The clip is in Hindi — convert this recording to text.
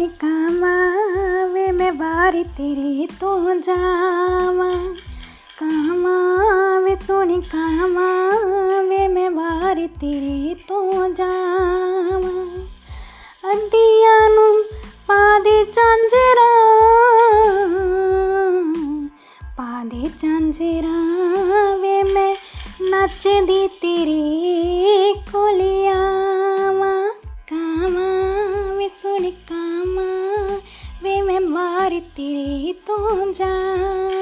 निकामा वे मैं बारी तेरे तो जावा। काम वे सोनी काम वे मैं बारी तेरे तो जावा। अड्डिया पादे चांजरा पादे चांजरा वे मैं नच दी तेरी करते रहे तो जान।